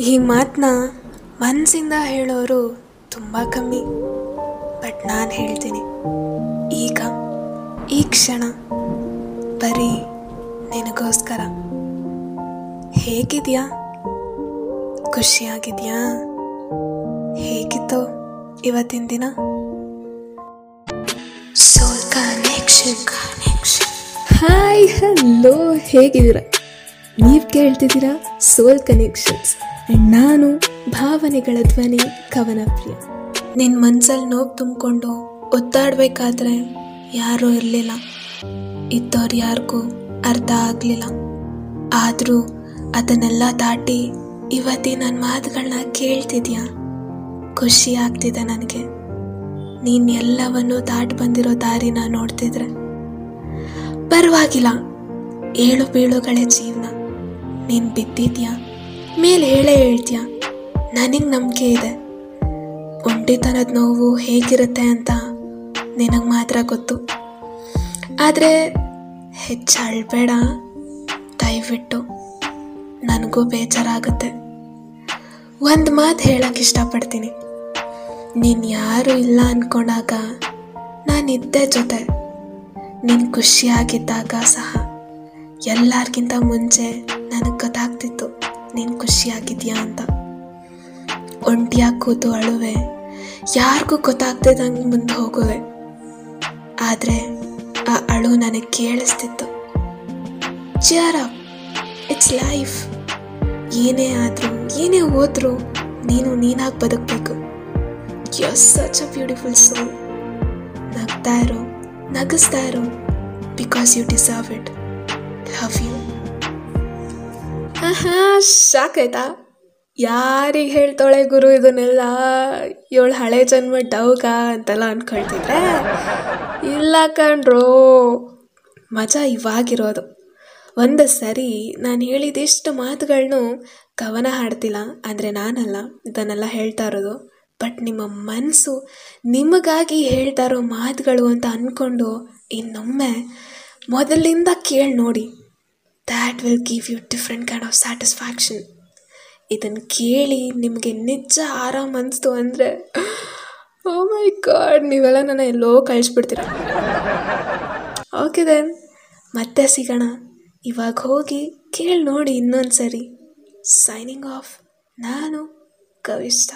ಈ ಮಾತನ್ನ ಮನಸ್ಸಿಂದ ಹೇಳೋರು ತುಂಬ ಕಮ್ಮಿ. ಬಟ್ ನಾನು ಹೇಳ್ತೀನಿ, ಈಗ, ಈ ಕ್ಷಣ ಬರೀ ನಿನಗೋಸ್ಕರ. ಹೇಗಿದೆಯಾ? ಖುಷಿಯಾಗಿದೆಯಾ? ಹೇಗಿತ್ತು ಇವತ್ತಿನ ದಿನ? ಕನೆಕ್ಷನ್ ಕನೆಕ್ಷನ್ ಹಾಯ್, ಹಲೋ, ಹೇಗಿದ್ದೀರಾ? ನೀವು ಕೇಳ್ತಿದ್ದೀರಾ ಸೋಲ್ ಕನೆಕ್ಷನ್ಸ್ ನಾನು ಭಾವನೆಗಳ ಧ್ವನಿ ಕವನಪ್ರಿಯ ನಿನ್ನ ಮನ್ಸಲ್ಲಿ ನೋವು ತುಂಬಿಕೊಂಡು ಒತ್ತಾಡಬೇಕಾದ್ರೆ ಯಾರೂ ಇರಲಿಲ್ಲ. ಇದ್ದವ್ರು ಯಾರಿಗೂ ಅರ್ಥ ಆಗಲಿಲ್ಲ. ಆದರೂ ಅದನ್ನೆಲ್ಲ ದಾಟಿ ಇವತ್ತಿ ನನ್ನ ಮಾತುಗಳನ್ನ ಕೇಳ್ತಿದ್ಯಾ? ಖುಷಿ ಆಗ್ತಿದೆ ನನಗೆ. ನೀನು ಎಲ್ಲವನ್ನೂ ದಾಟಿ ಬಂದಿರೋ ದಾರಿನ ನೋಡ್ತಿದ್ರೆ. ಪರವಾಗಿಲ್ಲ. ಏಳು ಬೀಳುಗಳೇ ಜೀವನ. ನೀನು ಬಿದ್ದಿದ್ಯಾ? ಮೇಲೆ ಹೇಳೇ ಹೇಳ್ತೀಯ? ನನಗೆ ನಂಬಿಕೆ ಇದೆ. ಒಂಟಿತನದ ನೋವು ಹೇಗಿರುತ್ತೆ ಅಂತ ನಿನಗೆ ಮಾತ್ರ ಗೊತ್ತು. ಆದರೆ ಹೆಚ್ಚು ಅಳಬೇಡ ದಯವಿಟ್ಟು. ನನಗೂ ಬೇಜಾರಾಗುತ್ತೆ. ಒಂದು ಮಾತು ಹೇಳಕ್ಕೆ ಇಷ್ಟಪಡ್ತೀನಿ. ನೀನು ಯಾರು ಇಲ್ಲ ಅಂದ್ಕೊಂಡಾಗ ನಾನಿದ್ದೆ ಜೊತೆ. ನೀನು ಖುಷಿಯಾಗಿದ್ದಾಗ ಸಹ ಎಲ್ಲರಿಗಿಂತ ಮುಂಚೆ ನನಗೆ ಗೊತ್ತಾಗ್ತಿತ್ತು. ನೀನು ಖುಷಿಯಾಗಿದ್ಯಾ ಅಂತ. ಒಂಟಿಯಾಗಿ ಕೂತು ಅಳುವೆ, ಯಾರಿಗೂ ಗೊತ್ತಾಗ್ತಿದ್ದಂಗೆ ಮುಂದೆ ಹೋಗುವೆ. ಆದರೆ ಆ ಅಳು ನನಗೆ ಕೇಳಿಸ್ತಿತ್ತು. ಚಿಯರ್ ಇಟ್ಸ್ ಲೈಫ್ ಏನೇ ಆದರೂ, ಏನೇ ಹೋದರೂ ನೀನು ನೀನಾಗಿ ಬದುಕಬೇಕು. You such a beautiful soul ನಗ್ತಾ ಇರೋ, ನಗಿಸ್ತಾ ಇರೋ because you deserve it love you ಆಹಾ ಆಯ್ತಾ ಯಾರಿಗೆ ಹೇಳ್ತಾಳೆ ಗುರು ಇದನ್ನೆಲ್ಲ? ಇವಳು ಹಳೆ ಜನ್ಮ ಡೌಕ ಅಂತೆಲ್ಲ ಅನ್ಕೊಳ್ತಿದ್ರೆ, ಇಲ್ಲ ಕಣ್ರೋ, ಮಜಾ ಇವಾಗಿರೋದು. ಒಂದು ಸರಿ ನಾನು ಹೇಳಿದಿಷ್ಟು ಮಾತುಗಳನ್ನು ಕವನ ಹಾಡ್ತಿಲ್ಲ ಅಂದರೆ ನಾನಲ್ಲ, ಇದನ್ನೆಲ್ಲ ಹೇಳ್ತಾ ಇರೋದು. ಬಟ್ ನಿಮ್ಮ ಮನಸ್ಸು ನಿಮಗಾಗಿ ಹೇಳ್ತಾ ಇರೋ ಮಾತುಗಳು ಅಂತ ಅಂದ್ಕೊಂಡು ಇನ್ನೊಮ್ಮೆ ಮೊದಲಿಂದ ಕೇಳಿ ನೋಡಿ. That will give you different kind of satisfaction ಇದನ್ನು ಕೇಳಿ ನಿಮಗೆ ನಿಜ ಆರಾಮ ಅನಿಸ್ತು ಅಂದರೆ ಓ ಮೈ ಗಾಡ್ ನೀವೆಲ್ಲ ನನ್ನ ಎಲ್ಲೋ ಕಳಿಸ್ಬಿಡ್ತೀರ? ಓಕೆ ದೆನ್ ಮತ್ತೆ ಸಿಗೋಣ. ಇವಾಗ ಹೋಗಿ ಕೇಳಿ ನೋಡಿ ಇನ್ನೊಂದು ಸರಿ ಸೈನಿಂಗ್ ಆಫ್ ನಾನು ಕವಿಷ್ಠ